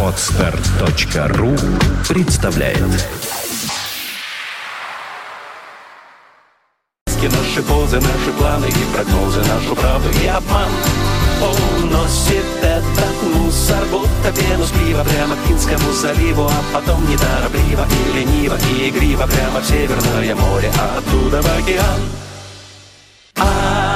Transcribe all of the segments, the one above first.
Отстар.ру представляет. Наши позы, наши планы и прогнозы, нашу правду и обман. Уносит этот мусор, будто пену с Прямо к Кинскому заливу, а потом неторопливо и лениво И игриво прямо в Северное море, а оттуда в океан. А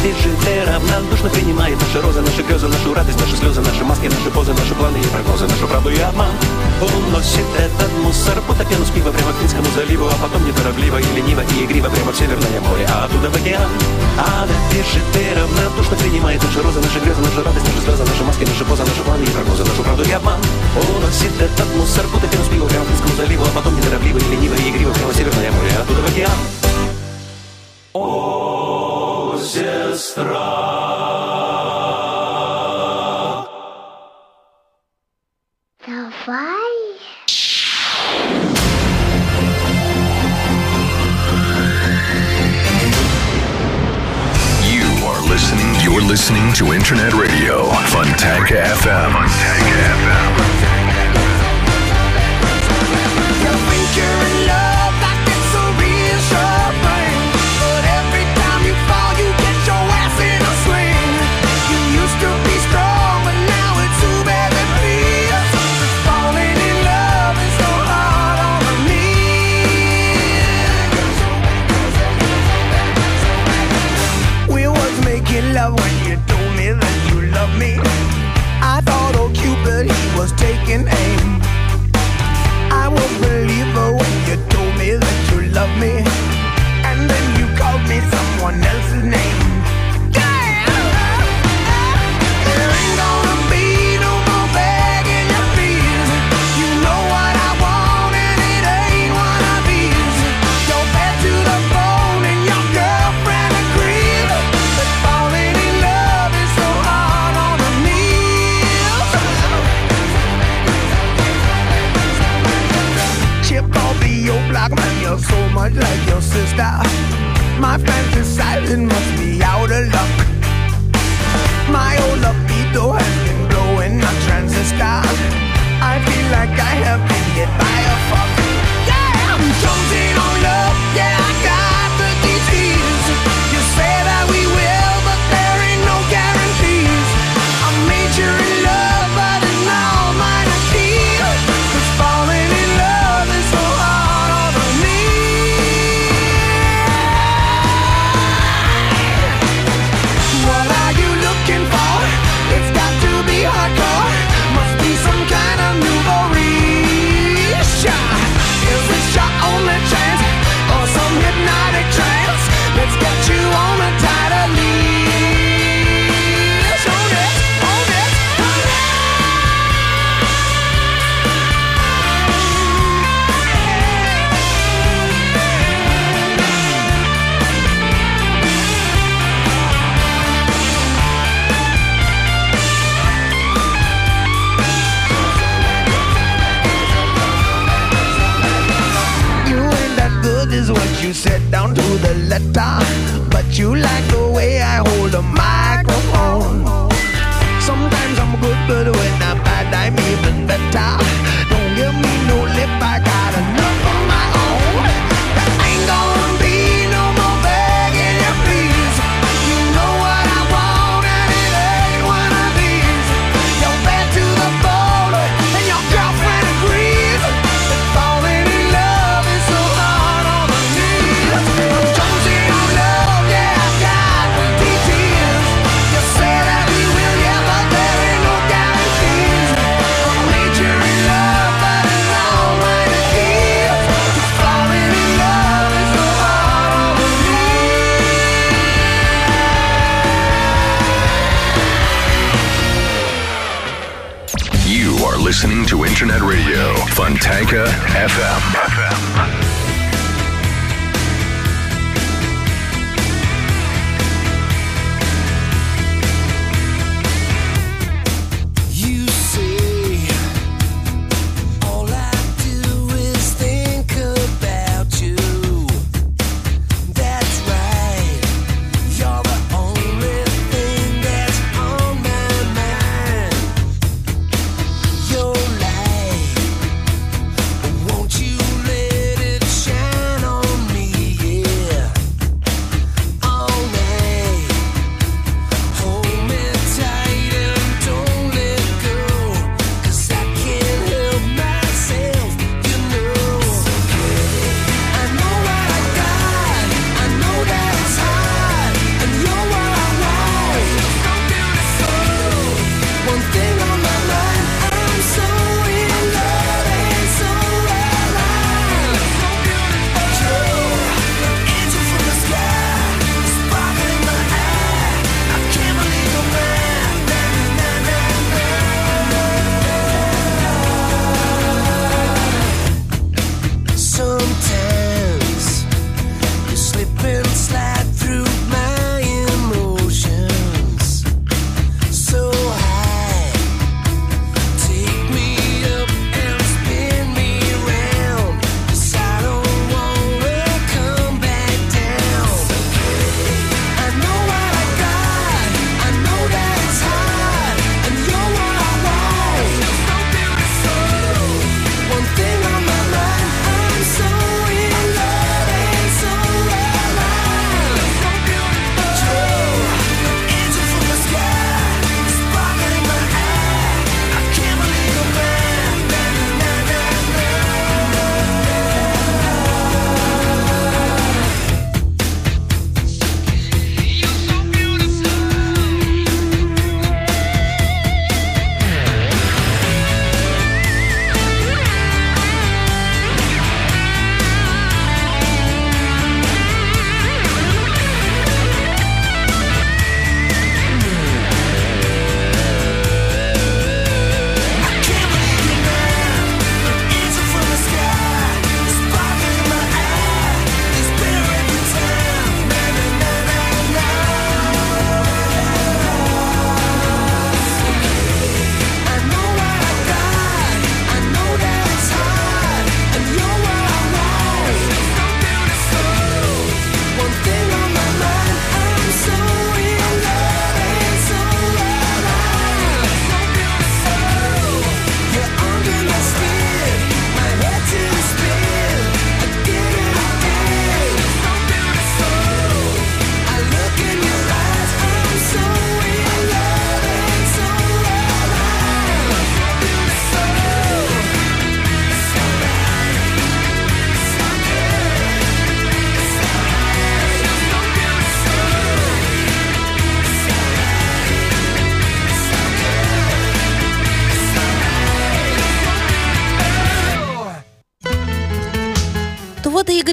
Здесь же равнодушно принимает наши розы, наши грезы, нашу радость, наши слезы, наши маски, наши позы, наши планы и прогнозы, нашу правду и обман. Уносит этот мусор будто пену с пива прямо к Финскому заливу, а потом неторопливо и лениво и игриво прямо в Северное море, а оттуда в океан. А пишет же равнодушно принимает наши розы, наши грезы, нашу радость, наши слезы, наши маски, наши позы, наши планы и прогнозы, нашу правду и обман. Уносит этот мусор будто пену с пива прямо к Финскому заливу, а потом неторопливо и лениво и игриво прямо в Северное море, а оттуда в океан. Oh сестра. You are listening. You're listening to Internet Radio, Funtanka FM. Funtanka FM.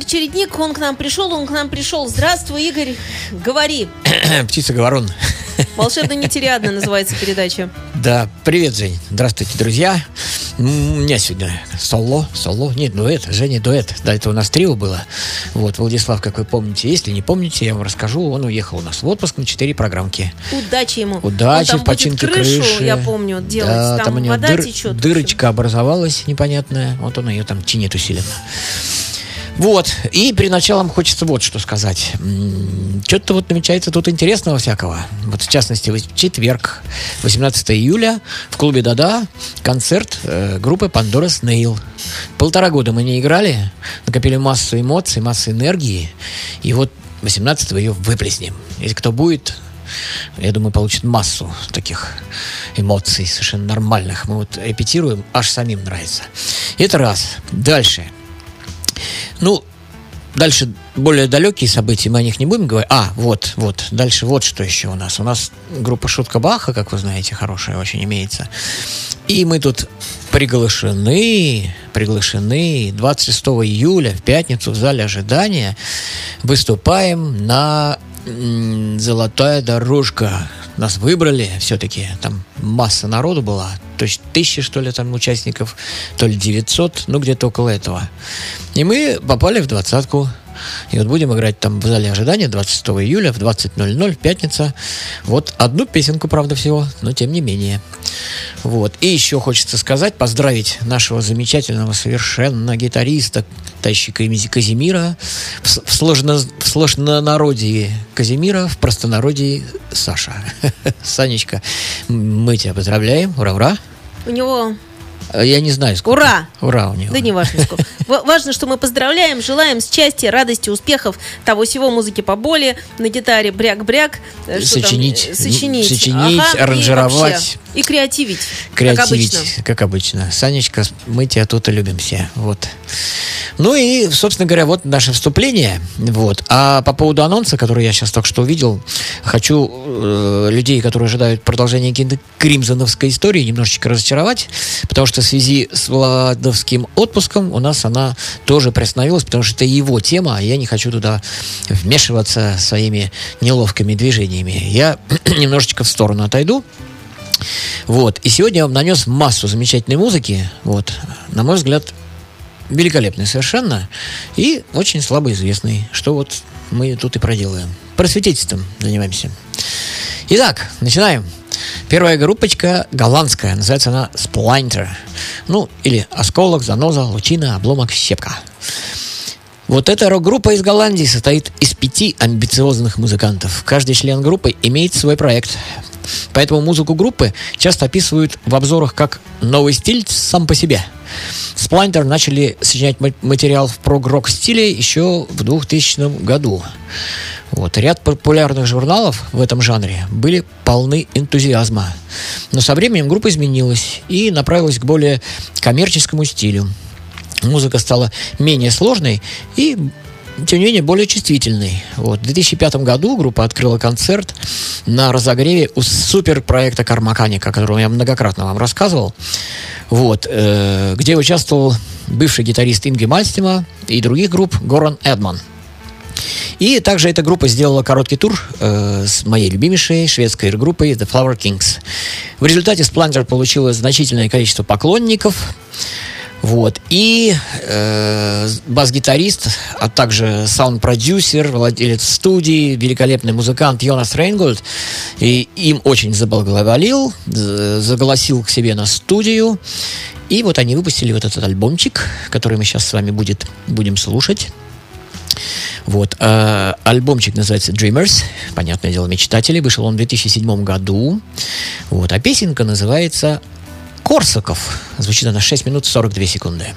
Чередник, он к нам пришел, он к нам пришел. Здравствуй, Игорь, говори. Птица Говорон. Волшебно-нетериадно называется передача. Да, привет, Жень. Здравствуйте, друзья. У меня сегодня соло, соло, нет, дуэт, Женя дуэт. До этого у нас трио было. Вот, Владислав, как вы помните, если не помните, я вам расскажу, он уехал у нас в отпуск на четыре программки. Удачи ему. Удачи он там в починке крышу, крыши. я помню, делать. Да, там, там у него вода дыр- течет. дырочка образовалась непонятная. Вот он ее там чинит усиленно. Вот. И перед началом хочется вот что сказать. Что-то вот намечается тут интересного всякого. Вот в частности, в четверг, 18 июля, в клубе Дада концерт э, группы Pandora Snail. Полтора года мы не играли, накопили массу эмоций, массу энергии. И вот 18 ее выплеснем. Если кто будет, я думаю, получит массу таких эмоций совершенно нормальных. Мы вот репетируем, аж самим нравится. Это раз. Дальше. Ну, дальше более далекие события, мы о них не будем говорить. А, вот, вот, дальше вот что еще у нас. У нас группа Шутка Баха, как вы знаете, хорошая очень имеется. И мы тут приглашены, приглашены 26 июля в пятницу в зале ожидания выступаем на «Золотая дорожка». Нас выбрали все-таки, там масса народу была, то есть тысячи, что ли, там участников, то ли 900, ну где-то около этого. И мы попали в двадцатку. И вот будем играть там в зале ожидания 26 июля в 20.00, пятница. Вот одну песенку, правда, всего, но тем не менее. Вот. И еще хочется сказать, поздравить нашего замечательного совершенно гитариста, тащика Казимира, в, сложно, в сложнонародии Казимира, в простонародии Саша. Санечка, мы тебя поздравляем, ура-ура. У него Я не знаю, сколько. Ура! Ура у него. Да не важно сколько. Ва- Важно, что мы поздравляем, желаем счастья, радости, успехов, того всего музыки поболее, на гитаре бряк-бряк. э, Сочинить, э, сочинить, сочинить, Ага, и аранжировать. вообще, И, креативить, Креативить, как обычно. как обычно. Санечка, мы тебя тут и любим все. Вот. Ну и, собственно говоря, вот наше вступление. Вот. А по поводу анонса, который я сейчас только что увидел, хочу э, людей, которые ожидают продолжения Кримзоновской истории, немножечко разочаровать, потому что в связи с Владовским отпуском у нас она тоже приостановилась, потому что это его тема, а я не хочу туда вмешиваться своими неловкими движениями. Я немножечко в сторону отойду. Вот. И сегодня я вам нанес массу замечательной музыки. Вот. На мой взгляд, великолепный совершенно. И очень слабо известный. Что вот мы тут и проделаем. Просветительством занимаемся. Итак, начинаем. Первая группочка голландская. Называется она Splinter. Ну, или осколок, заноза, лучина, обломок, щепка. Вот эта рок-группа из Голландии состоит из пяти амбициозных музыкантов. Каждый член группы имеет свой проект. Поэтому музыку группы часто описывают в обзорах как новый стиль сам по себе. Splintер начали сочинять ма- материал в прог-рок стиле еще в 2000 году. Вот. Ряд популярных журналов в этом жанре были полны энтузиазма. Но со временем группа изменилась и направилась к более коммерческому стилю. Музыка стала менее сложной и, тем не менее, более чувствительной. Вот. В 2005 году группа открыла концерт на разогреве у суперпроекта Кармаканика, о котором я многократно вам рассказывал, вот, э, где участвовал бывший гитарист Инги Мальстима и других групп Горан Эдман. И также эта группа сделала короткий тур э, с моей любимейшей шведской группой The Flower Kings. В результате Splinter получила значительное количество поклонников. Вот. И э, бас-гитарист, а также саунд-продюсер, владелец студии, великолепный музыкант Йонас Рейнгольд, и им очень заблаговолил, заголосил к себе на студию. И вот они выпустили вот этот альбомчик, который мы сейчас с вами будет, будем слушать. Вот. э, альбомчик называется Dreamers. Понятное дело, мечтатели. Вышел он в 2007 году. Вот. А песенка называется Корсаков. Звучит она 6 минут 42 секунды.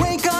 Wake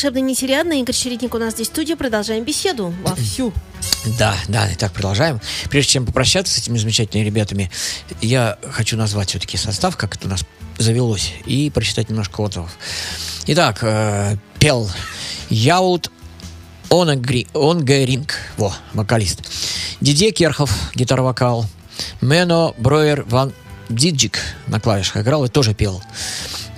Волшебный нетериадный Игорь Чередник у нас здесь в студии. Продолжаем беседу вовсю. Да, да, итак, продолжаем. Прежде чем попрощаться с этими замечательными ребятами, я хочу назвать все-таки состав, как это у нас завелось, и прочитать немножко отзывов. Итак, э, пел Яут Онгри- Онгеринг, во, вокалист. Дидье Керхов, гитара-вокал. Мено Броер Ван Диджик на клавишах играл и тоже пел.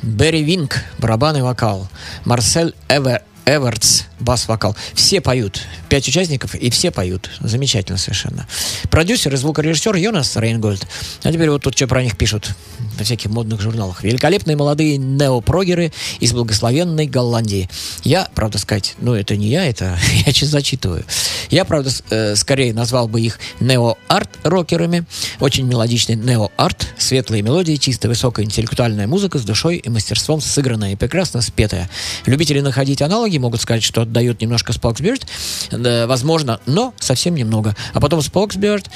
Берри Винг, барабан и вокал. Марсель Эвер, Эвертс, бас-вокал. Все поют. Пять участников, и все поют. Замечательно совершенно. Продюсер и звукорежиссер Йонас Рейнгольд. А теперь вот тут что про них пишут во всяких модных журналах. Великолепные молодые неопрогеры из благословенной Голландии. Я, правда сказать, ну это не я, это я сейчас зачитываю. Я, правда, э, скорее назвал бы их нео-арт-рокерами. Очень мелодичный нео-арт, светлые мелодии, чисто высокая интеллектуальная музыка с душой и мастерством сыгранная и прекрасно спетая. Любители находить аналоги могут сказать, что отдает немножко Spokesbeard, да, возможно, но совсем немного. А потом Spokesbeard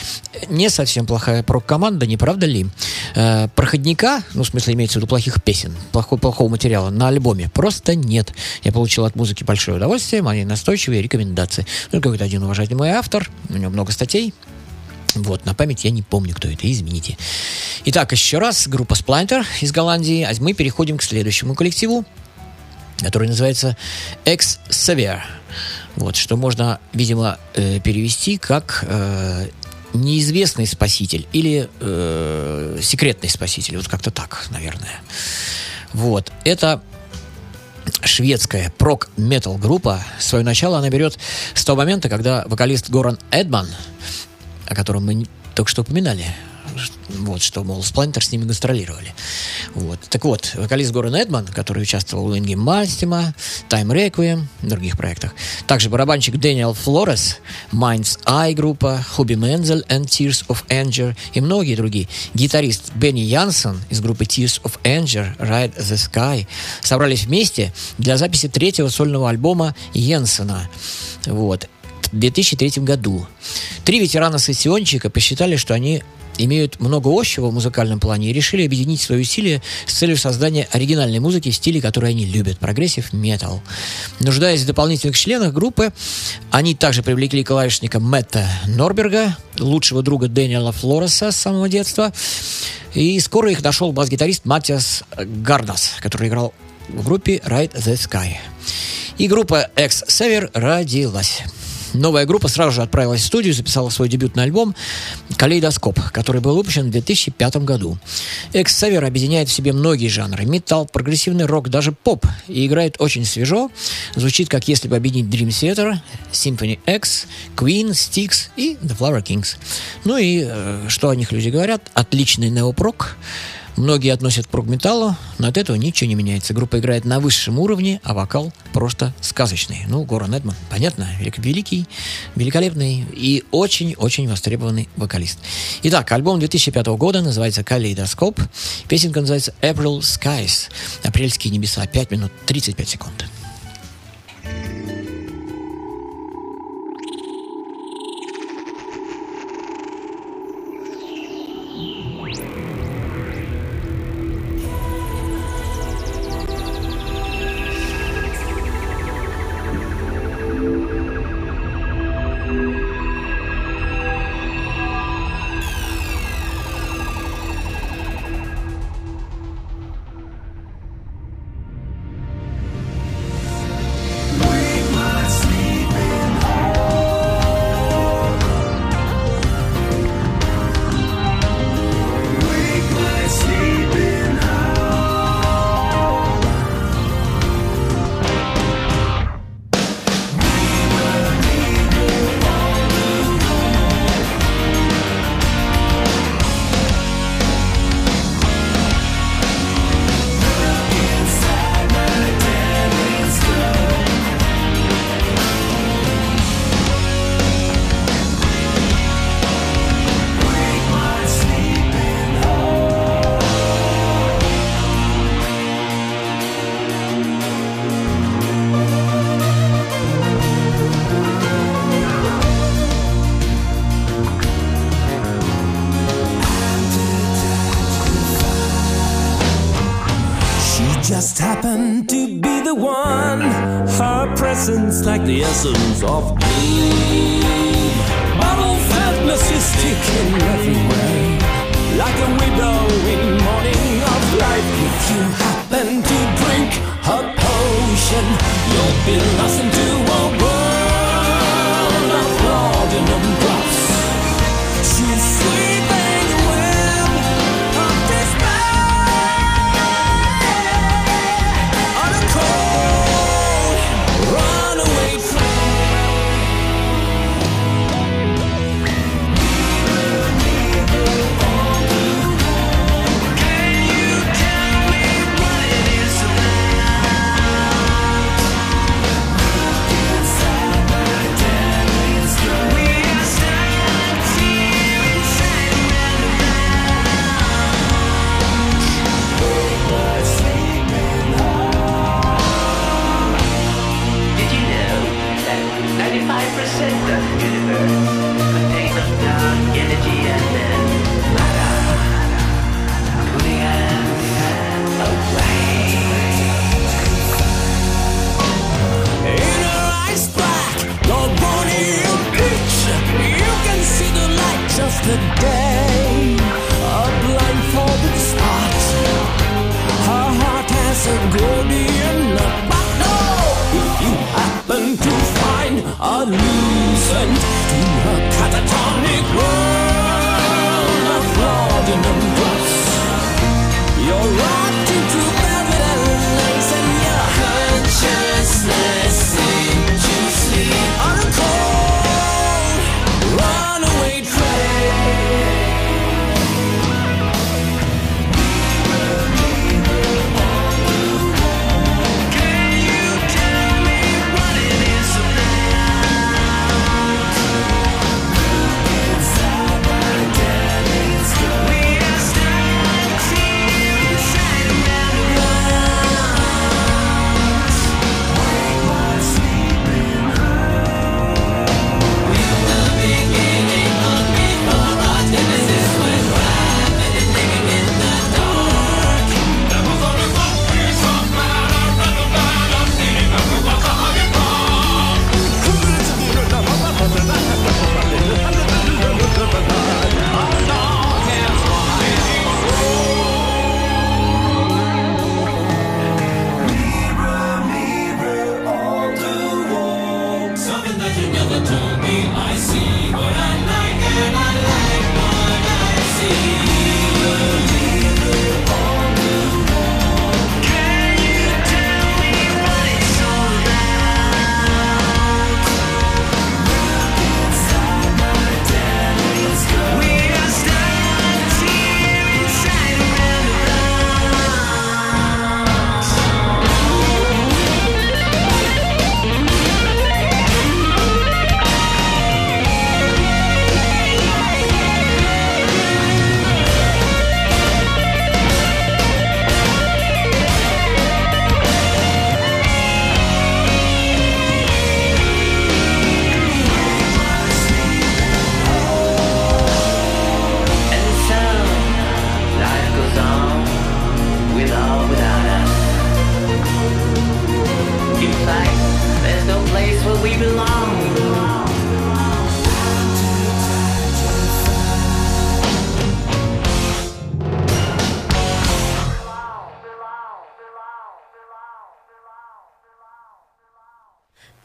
не совсем плохая прок-команда, не правда ли? Э, проходника, ну, в смысле, имеется в виду плохих песен, плохого, плохого материала на альбоме просто нет. Я получил от музыки большое удовольствие, мои настойчивые рекомендации. Ну, какой-то один уважаемый автор, у него много статей, вот, на память я не помню, кто это, извините. Итак, еще раз, группа Splinter из Голландии. А мы переходим к следующему коллективу, который называется Ex Sevier. Вот, что можно, видимо, э, перевести как э, неизвестный спаситель или э, секретный спаситель. Вот как-то так, наверное. Вот, это шведская прок-метал группа. Свое начало она берет с того момента, когда вокалист Горан Эдман, о котором мы только что упоминали, вот, что, мол, Сплантер с ними гастролировали. Вот. Так вот, вокалист Горан Эдман, который участвовал в Инге Мальстима, Time Requiem, в других проектах. Также барабанщик Дэниел Флорес, Mind's Eye группа, Хобби Мензель and Tears of Anger и многие другие. Гитарист Бенни Янсен из группы Tears of Anger, Ride the Sky собрались вместе для записи третьего сольного альбома Йенсена. Вот в 2003 году. Три ветерана-сессионщика посчитали, что они имеют много общего в музыкальном плане и решили объединить свои усилия с целью создания оригинальной музыки в стиле, который они любят – progressive metal. Нуждаясь в дополнительных членах группы, они также привлекли клавишника Мэтта Норберга, лучшего друга Дэниела Флореса с самого детства, и скоро их нашел бас-гитарист Матиас Гардас, который играл в группе Ride the Sky. И группа X Sever родилась. Новая группа сразу же отправилась в студию, записала свой дебютный альбом «Калейдоскоп», который был выпущен в 2005 году. X Sever объединяет в себе многие жанры. Металл, прогрессивный рок, даже поп. И играет очень свежо. Звучит, как если бы объединить Dream Theater, Symphony X, Queen, Styx и The Flower Kings. Ну и э, что о них люди говорят? Отличный неопрок. Многие относят к прог-металлу, но от этого ничего не меняется. Группа играет на высшем уровне, а вокал просто сказочный. Ну, Горан Эдман, понятно, велик- великий, великолепный и очень-очень востребованный вокалист. Итак, альбом 2005 года называется «Калейдоскоп». Песенка называется «April Skies». Апрельские небеса. 5 минут 35 секунд.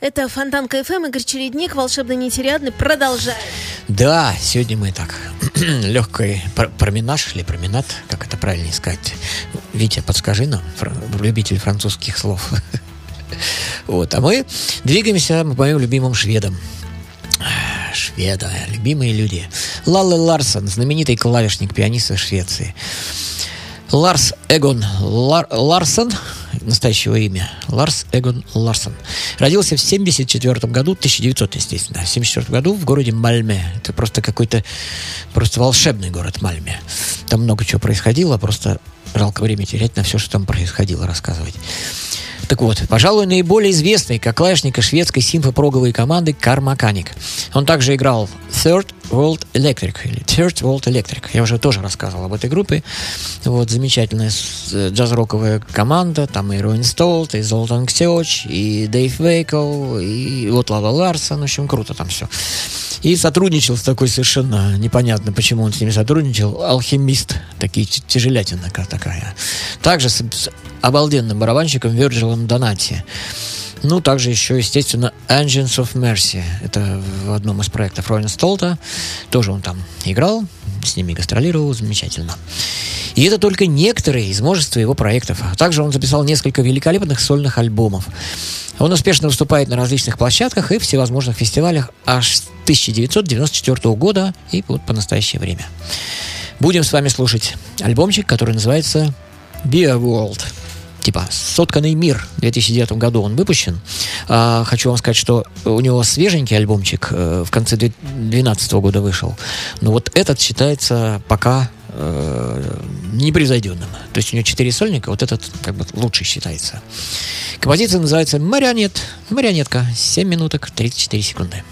Это Фонтанка FM, Игорь Чередник, Волшебная нить Ариадны. Продолжаем. Да, сегодня мы так, легкий променаж или променад, как это правильно сказать. Витя, подскажи нам, фр- любитель французских слов. вот, а мы двигаемся по моим любимым шведам. Шведы, любимые люди. Лалле Ларсон, знаменитый клавишник, пианист из Швеции. Ларс Эгон Лар- Ларсон – настоящего имя Ларс Эгон Ларсон. Родился в 74 году, 1900, естественно, в 74 году в городе Мальме. Это просто какой-то просто волшебный город Мальме. Там много чего происходило, просто жалко время терять на все, что там происходило, рассказывать. Так вот, пожалуй, наиболее известный как клавишника шведской симфопроговой команды Кармаканик. Он также играл Third World Electric или Third World Electric. Я уже тоже рассказывал об этой группе. Вот замечательная э, джаз-роковая команда. Там и Руин Столт, и Золтан Ксеоч, и Дэйв Вейкл, и вот Лава Ларсон. В общем, круто там все. И сотрудничал с такой совершенно непонятно, почему он с ними сотрудничал, алхимист, такие тяжелятина ка- такая. Также обалденным барабанщиком Вирджилом Донати. Ну, также еще, естественно, Engines of Mercy. Это в одном из проектов Роллин Столта. Тоже он там играл, с ними гастролировал, замечательно. И это только некоторые из множества его проектов. Также он записал несколько великолепных сольных альбомов. Он успешно выступает на различных площадках и всевозможных фестивалях аж с 1994 года и вот по настоящее время. Будем с вами слушать альбомчик, который называется Beer World. Типа «Сотканный мир» в 2009 году он выпущен. А, хочу вам сказать, что у него свеженький альбомчик э, в конце 2012 года вышел. Но вот этот считается пока э, непревзойденным. То есть у него четыре сольника, вот этот как бы лучший считается. Композиция называется «Марионет». Марионетка. 7 минуток 34 секунды.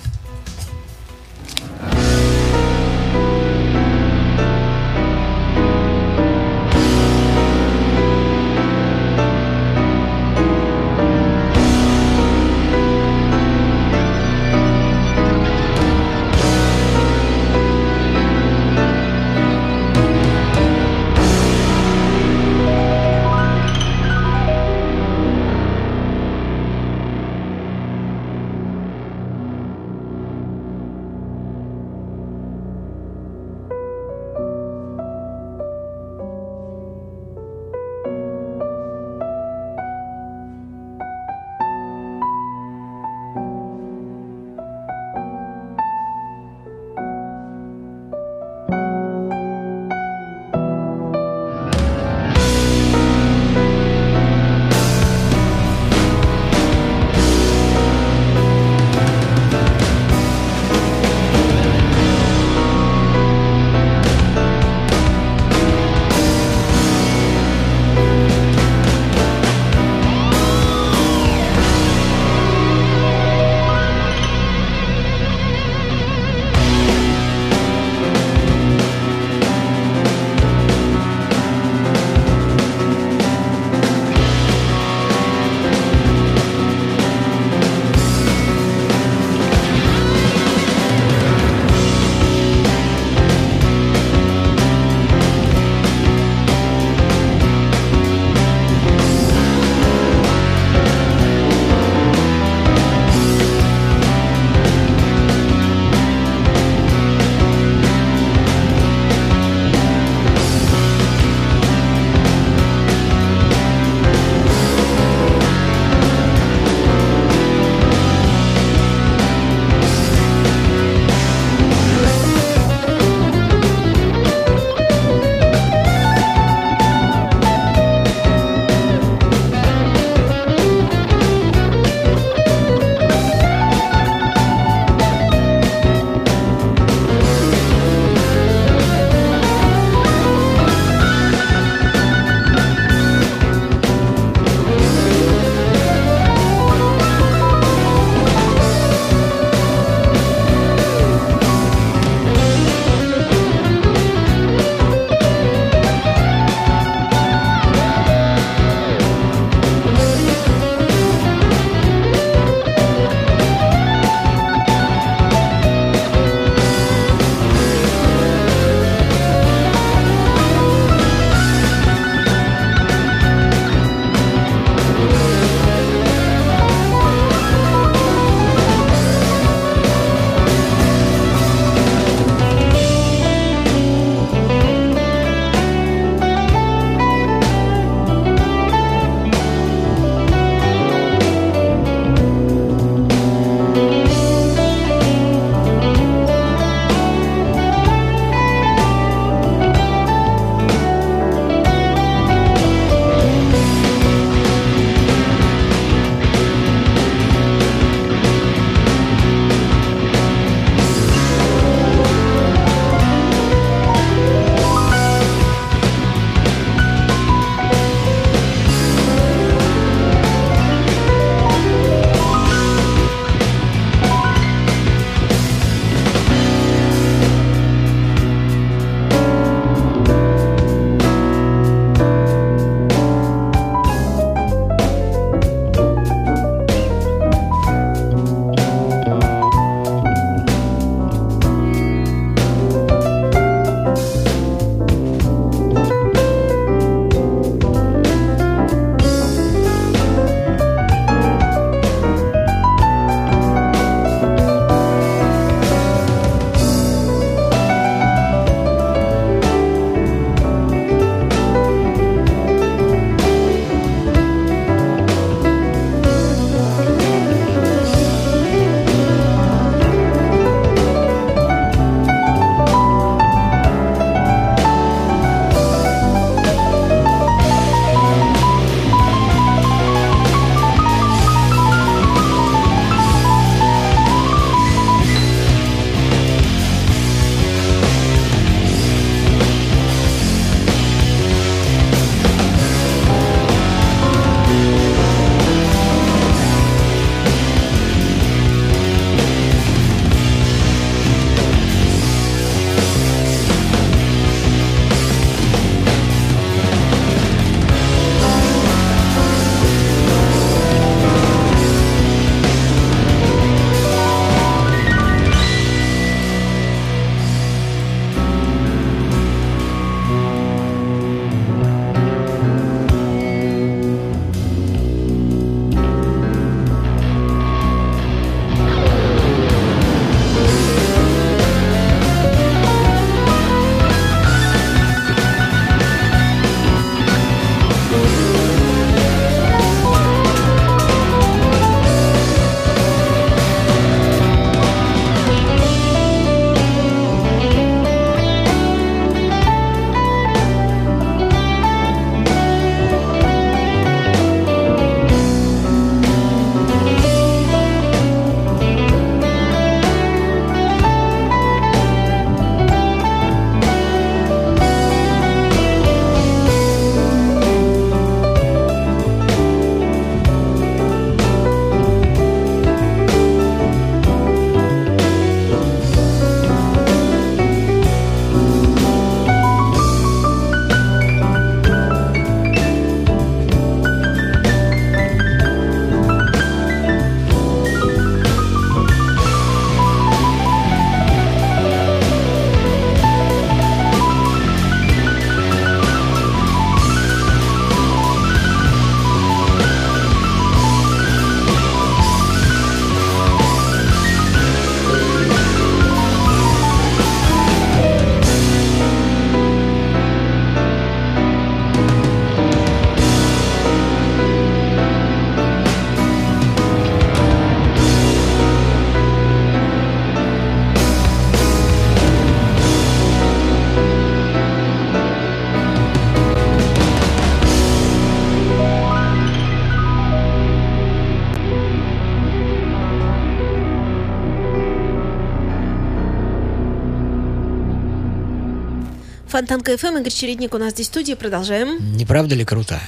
Фонтанка ФМ, Игорь Чередник у нас здесь в студии. Продолжаем. Не правда ли круто,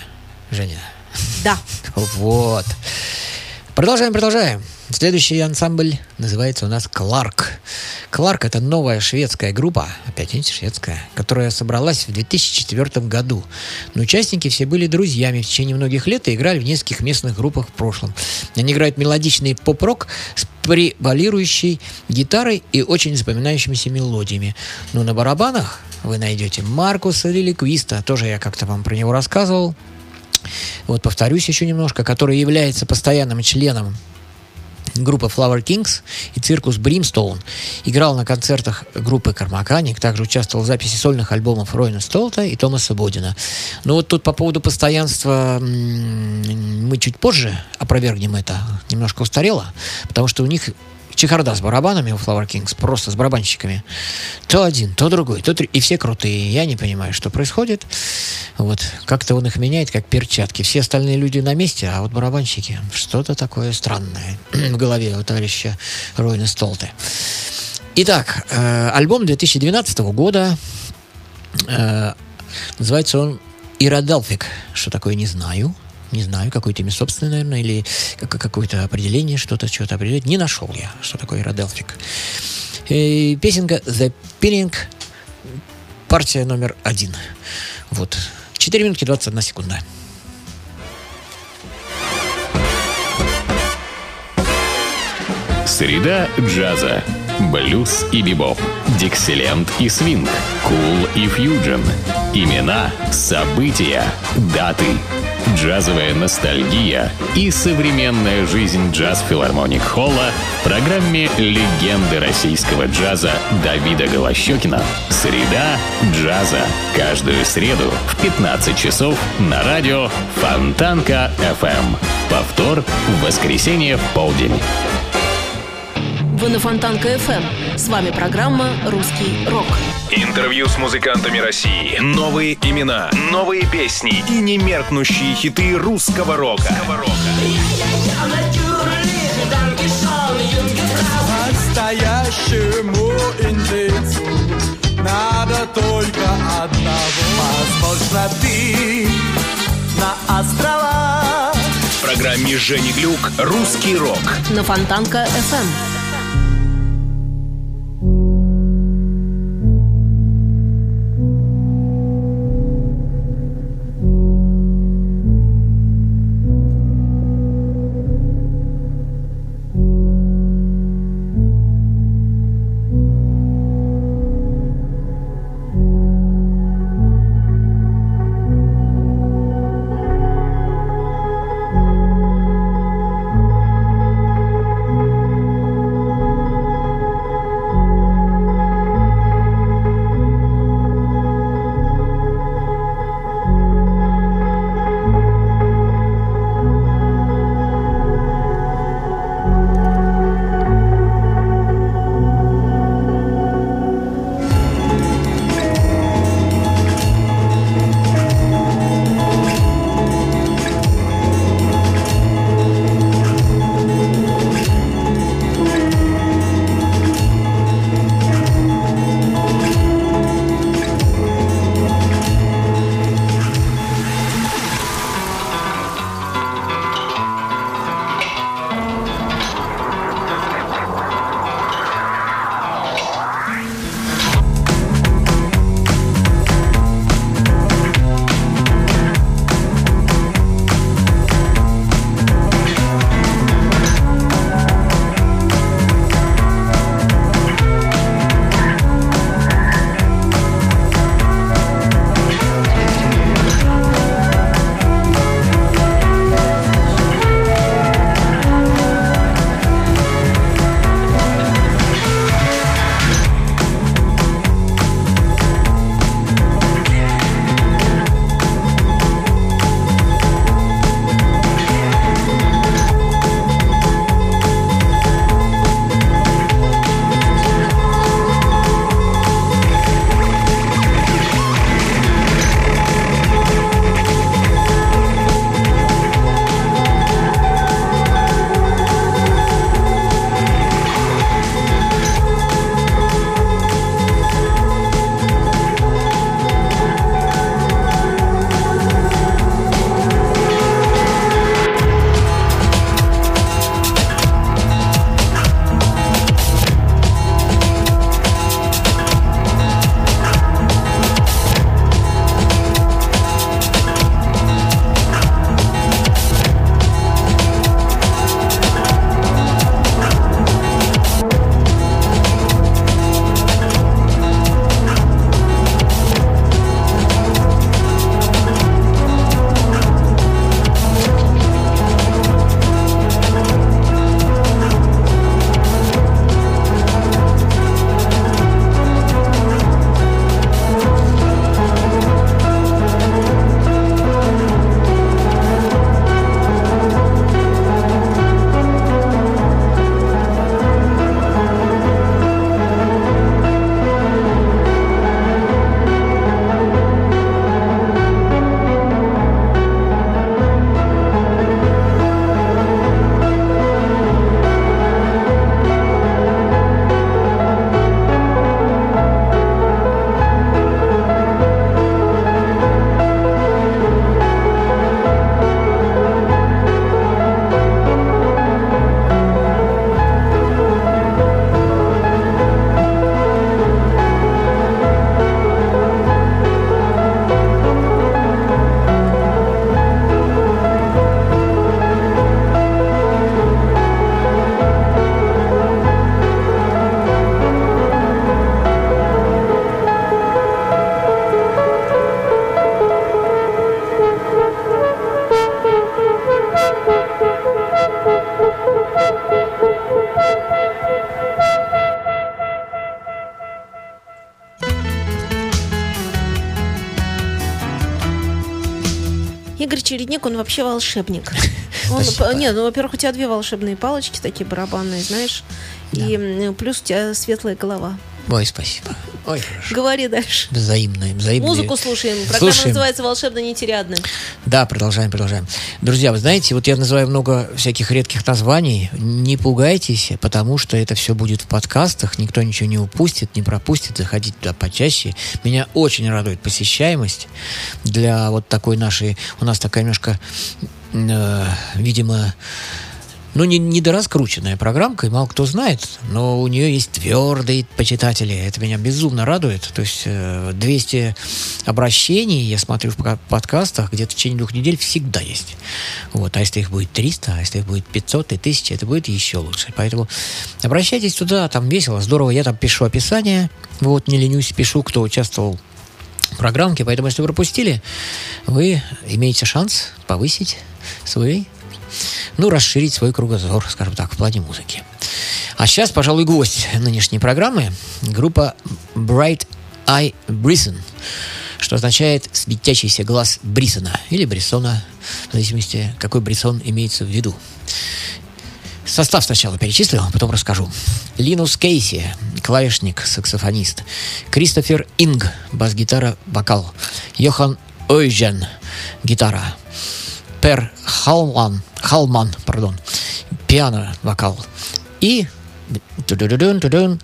Женя? Да. Вот. Продолжаем, продолжаем. Следующий ансамбль называется у нас Кларк. Кларк это новая шведская группа, опять видите, шведская, которая собралась в 2004 году. Но участники все были друзьями в течение многих лет и играли в нескольких местных группах в прошлом. Они играют мелодичный поп-рок с превалирующей гитарой и очень запоминающимися мелодиями. Но на барабанах вы найдете Маркуса Лиликвиста, тоже я как-то вам про него рассказывал. Вот повторюсь еще немножко, который является постоянным членом группы Flower Kings и циркус Brimstone. Играл на концертах группы Кармаканик, также участвовал в записи сольных альбомов Ройна Столта и Томаса Бодина. Но вот тут по поводу постоянства мы чуть позже опровергнем это. Немножко устарело, потому что у них чехарда с барабанами у Flower Kings, просто с барабанщиками. То один, то другой, то три. И все крутые. Я не понимаю, что происходит. Вот. Как-то он их меняет, как перчатки. Все остальные люди на месте, а вот барабанщики, что-то такое странное в голове у товарища Ройна Столте. Итак, э, альбом 2012 года. Э, называется он «Ираделфик». Что такое, не знаю. Не знаю, какое-то имя собственное, наверное, или как- какое-то определение, что-то, что-то определять. Не нашел я, что такое «Ираделфик». Э, песенка «The Pinning», партия номер один. Вот. 4 минутки 21 секунда. Среда джаза. Блюз и бибоп. Диксиленд и свинг. Кул и фьюджен. Имена, события, даты. Джазовая ностальгия и современная жизнь джаз-филармоник Холла в программе «Легенды российского джаза» Давида Голощекина «Среда джаза». Каждую среду в 15 часов на радио Фонтанка FM. Повтор в воскресенье в полдень. Вы на Фонтанка ФМ. С вами программа «Русский рок». Интервью с музыкантами России. Новые имена, новые песни и немеркнущие хиты русского рока. Настоящему индейцу надо только одного. Возможно, ты на острова В программе Жени Глюк «Русский рок». На Фонтанка чередник, он вообще волшебник. Он, Спасибо. п- не, ну, во-первых, у тебя две волшебные палочки такие барабанные, знаешь. И м, плюс у тебя светлая голова. Ой, спасибо. Ой, хорошо. Говори дальше. Взаимное, взаимное. Музыку слушаем. Программа Слушаем. называется «Волшебно нетерядно». Да, продолжаем, продолжаем. Друзья, вы знаете, вот я называю много всяких редких названий. Не пугайтесь, потому что это все будет в подкастах. Никто ничего не упустит, не пропустит. Заходите туда почаще. Меня очень радует посещаемость для вот такой нашей... У нас такая немножко, э, видимо, ну, не, недораскрученная программка, и мало кто знает, но у нее есть твердые почитатели. Это меня безумно радует. То есть э, 200 обращений, я смотрю в подкастах, где-то в течение двух недель всегда есть. Вот. А если их будет 300, а если их будет 500 и 1000, это будет еще лучше. Поэтому обращайтесь туда, там весело, здорово. Я там пишу описание, вот, не ленюсь, пишу, кто участвовал в программке. Поэтому, если вы пропустили, вы имеете шанс повысить свой ну, расширить свой кругозор, скажем так, в плане музыки. А сейчас, пожалуй, гость нынешней программы – группа Bright Eye Brisson, что означает «светящийся глаз Брисона» или Бриссона, в зависимости, какой Брисон имеется в виду. Состав сначала перечислю, а потом расскажу. Линус Кейси, клавишник, саксофонист. Кристофер Инг, бас-гитара, вокал. Йохан Ойжен, гитара. Пер Халман, Халман, пардон, пиано, вокал. И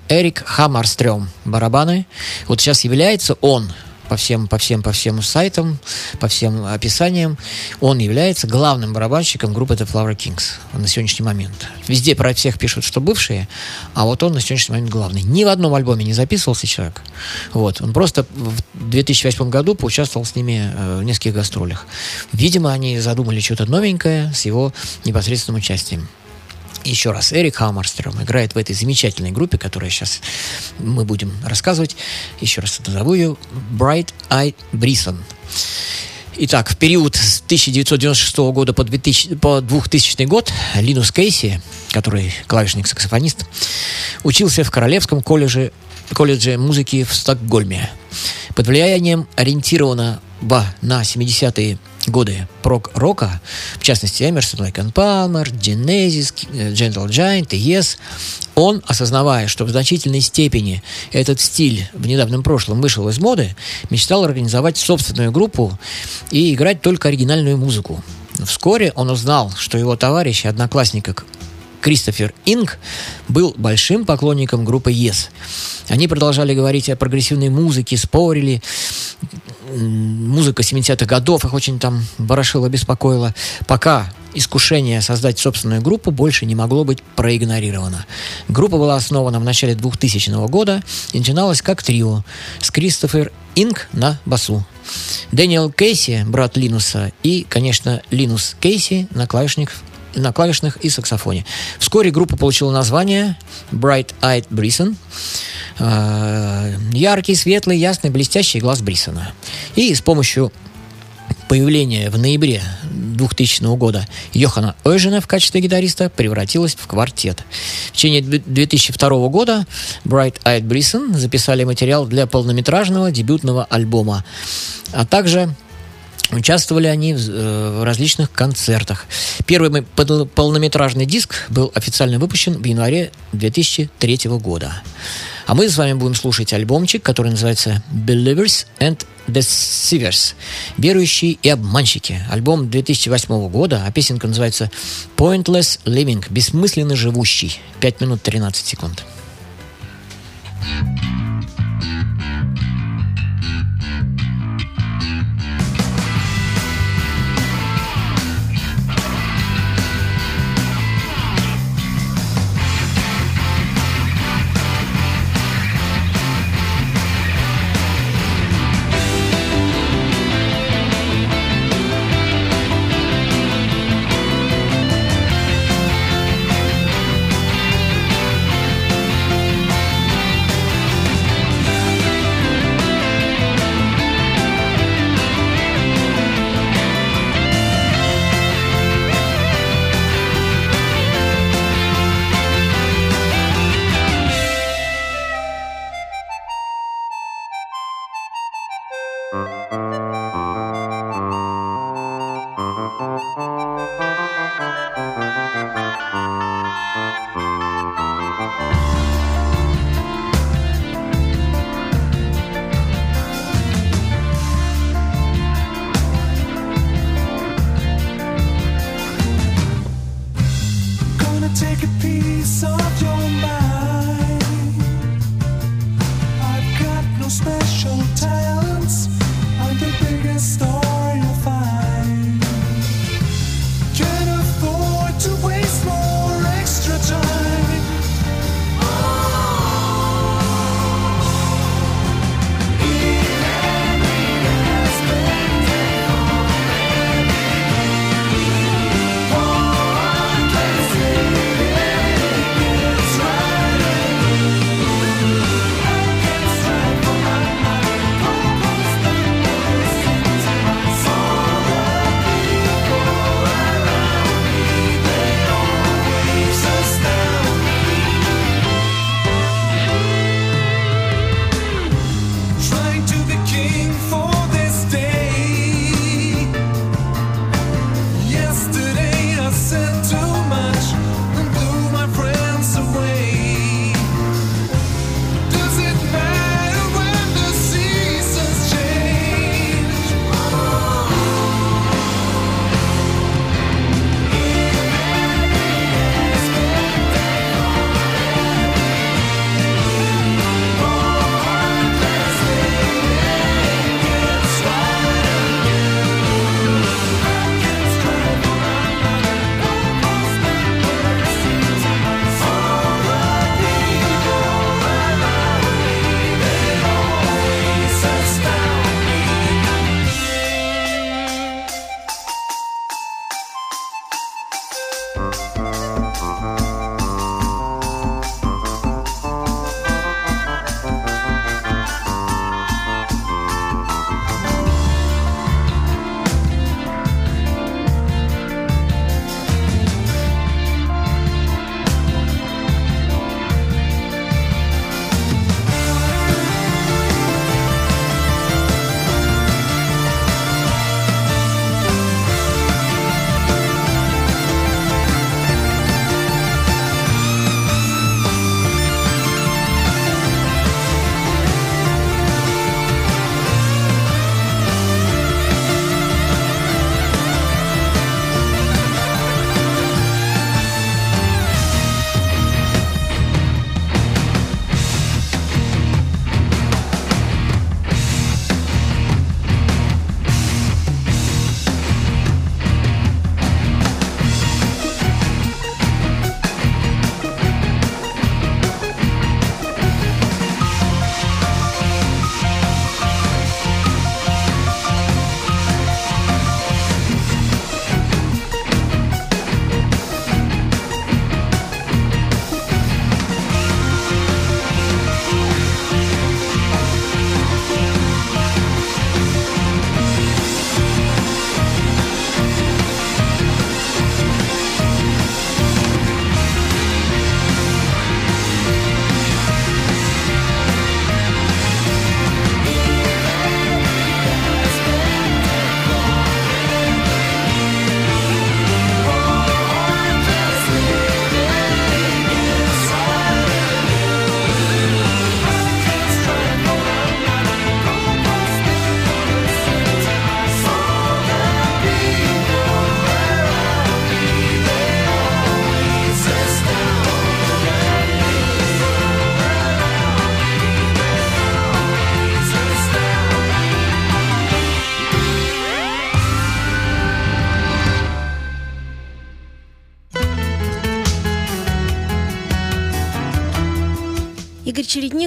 Эрик Хаммерстрём, барабаны. Вот сейчас является он по всем, по всем, по всем сайтам, по всем описаниям, он является главным барабанщиком группы The Flower Kings на сегодняшний момент. Везде про всех пишут, что бывшие, а вот он на сегодняшний момент главный. Ни в одном альбоме не записывался человек. Вот. Он просто в 2008 году поучаствовал с ними э, в нескольких гастролях. Видимо, они задумали что-то новенькое с его непосредственным участием. Еще раз, Эрик Хаммерстром играет в этой замечательной группе, которая сейчас мы будем рассказывать. Еще раз назову ее Bright Eye Brisson. Итак, в период с 1996 года по, 2000, по 2000 год Линус Кейси, который клавишник-саксофонист, учился в Королевском колледже, колледже музыки в Стокгольме. Под влиянием ориентированного на 70-е годы прок-рока, в частности, Эмерсон, Лайк Палмер, Genesis, Gentle Giant и Yes, он, осознавая, что в значительной степени этот стиль в недавнем прошлом вышел из моды, мечтал организовать собственную группу и играть только оригинальную музыку. Вскоре он узнал, что его товарищ и одноклассник Кристофер Инг был большим поклонником группы Yes. Они продолжали говорить о прогрессивной музыке, спорили. Музыка 70-х годов их очень там ворошила, беспокоила. Пока искушение создать собственную группу больше не могло быть проигнорировано. Группа была основана в начале 2000 года и начиналась как трио с Кристофер Инг на басу. Дэниел Кейси, брат Линуса, и, конечно, Линус Кейси на клавишник на клавишных и саксофоне. Вскоре группа получила название Bright Eyed Brisson. Э, Яркий, светлый, ясный, блестящий глаз Брисона. И с помощью появления в ноябре 2000 года Йохана Ойжена в качестве гитариста превратилась в квартет. В течение две- 2002 года Bright Eyed Brisson записали материал для полнометражного дебютного альбома, а также Участвовали они в, э, в различных концертах. Первый полнометражный диск был официально выпущен в январе 2003 года. А мы с вами будем слушать альбомчик, который называется Believers and Deceivers. Верующие и обманщики. Альбом 2008 года, а песенка называется Pointless Living. Бессмысленно живущий. 5 минут 13 секунд. Believers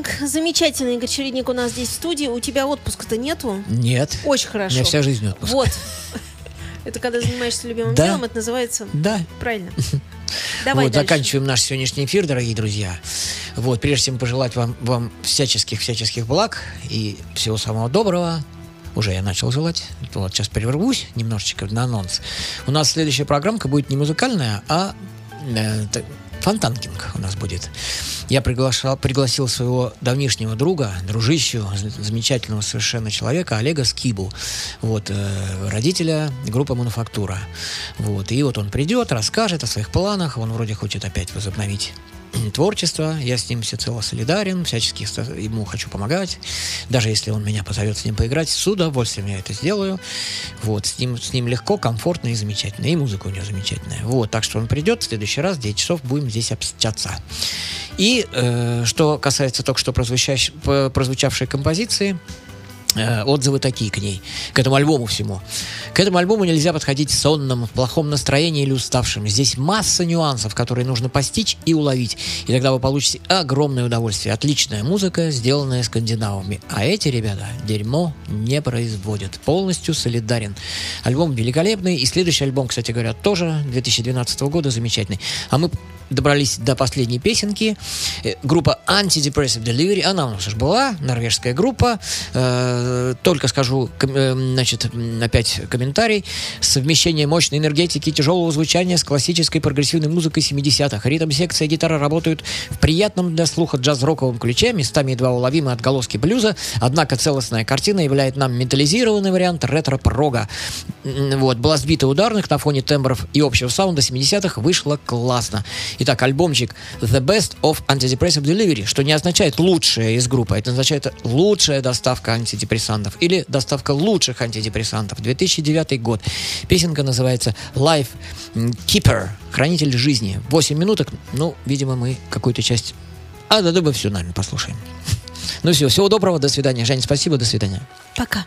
Чередник, замечательный Игорь Чередник у нас здесь в студии. У тебя отпуска-то нету? Нет. Очень У хорошо. меня вся жизнь отпуск. Вот. Это когда занимаешься любимым Да. делом, это называется... Да. Правильно. Давай вот, дальше. заканчиваем наш сегодняшний эфир, дорогие друзья. Вот, прежде чем пожелать вам, вам всяческих-всяческих благ и всего самого доброго, уже я начал желать. Вот, сейчас прервусь немножечко на анонс. У нас следующая программка будет не музыкальная, а э, Фонтанкинг у нас будет. Я приглашал, пригласил своего давнишнего друга, дружищу, замечательного совершенно человека, Олега Скибу, вот, э, родителя группы «Мануфактура». Вот, и вот он придет, расскажет о своих планах, он вроде хочет опять возобновить творчество, я с ним всецело солидарен, всячески ему хочу помогать, даже если он меня позовет с ним поиграть, с удовольствием я это сделаю, вот, с ним, с ним легко, комфортно и замечательно, и музыка у него замечательная, вот, так что он придет в следующий раз, в 9 часов будем здесь общаться. И э, что касается только что прозвучавшей композиции, отзывы такие к ней, к этому альбому всему. К этому альбому нельзя подходить сонным, в плохом настроении или уставшим. Здесь масса нюансов, которые нужно постичь и уловить. И тогда вы получите огромное удовольствие. Отличная музыка, сделанная скандинавами. А эти ребята дерьмо не производят. Полностью солидарен. Альбом великолепный. И следующий альбом, кстати говоря, тоже 2012 года замечательный. А мы добрались до последней песенки. Э, Группа Antidepressive Delivery, она у нас уже была, норвежская группа. Э, Только скажу, э, значит, опять комментарий. Совмещение мощной энергетики, тяжелого звучания с классической прогрессивной музыкой 70-х. Ритм, секция, гитара работают в приятном для слуха джаз-роковом ключе, местами едва уловимы отголоски блюза, однако целостная картина являет нам металлизированный вариант ретро-прога. Вот, была сбита ударных на фоне тембров и общего саунда 70-х, вышло классно. Итак, альбомчик The Best of Antidepressive Delivery, что не означает лучшая из группы, это означает лучшая доставка антидепрессантов или доставка лучших антидепрессантов. 2009 год. Песенка называется Life Keeper, хранитель жизни. 8 минуток, ну, видимо, мы какую-то часть... А, да, думаю, все, наверное, послушаем. Ну все, всего доброго, до свидания. Женя, спасибо, до свидания. Пока.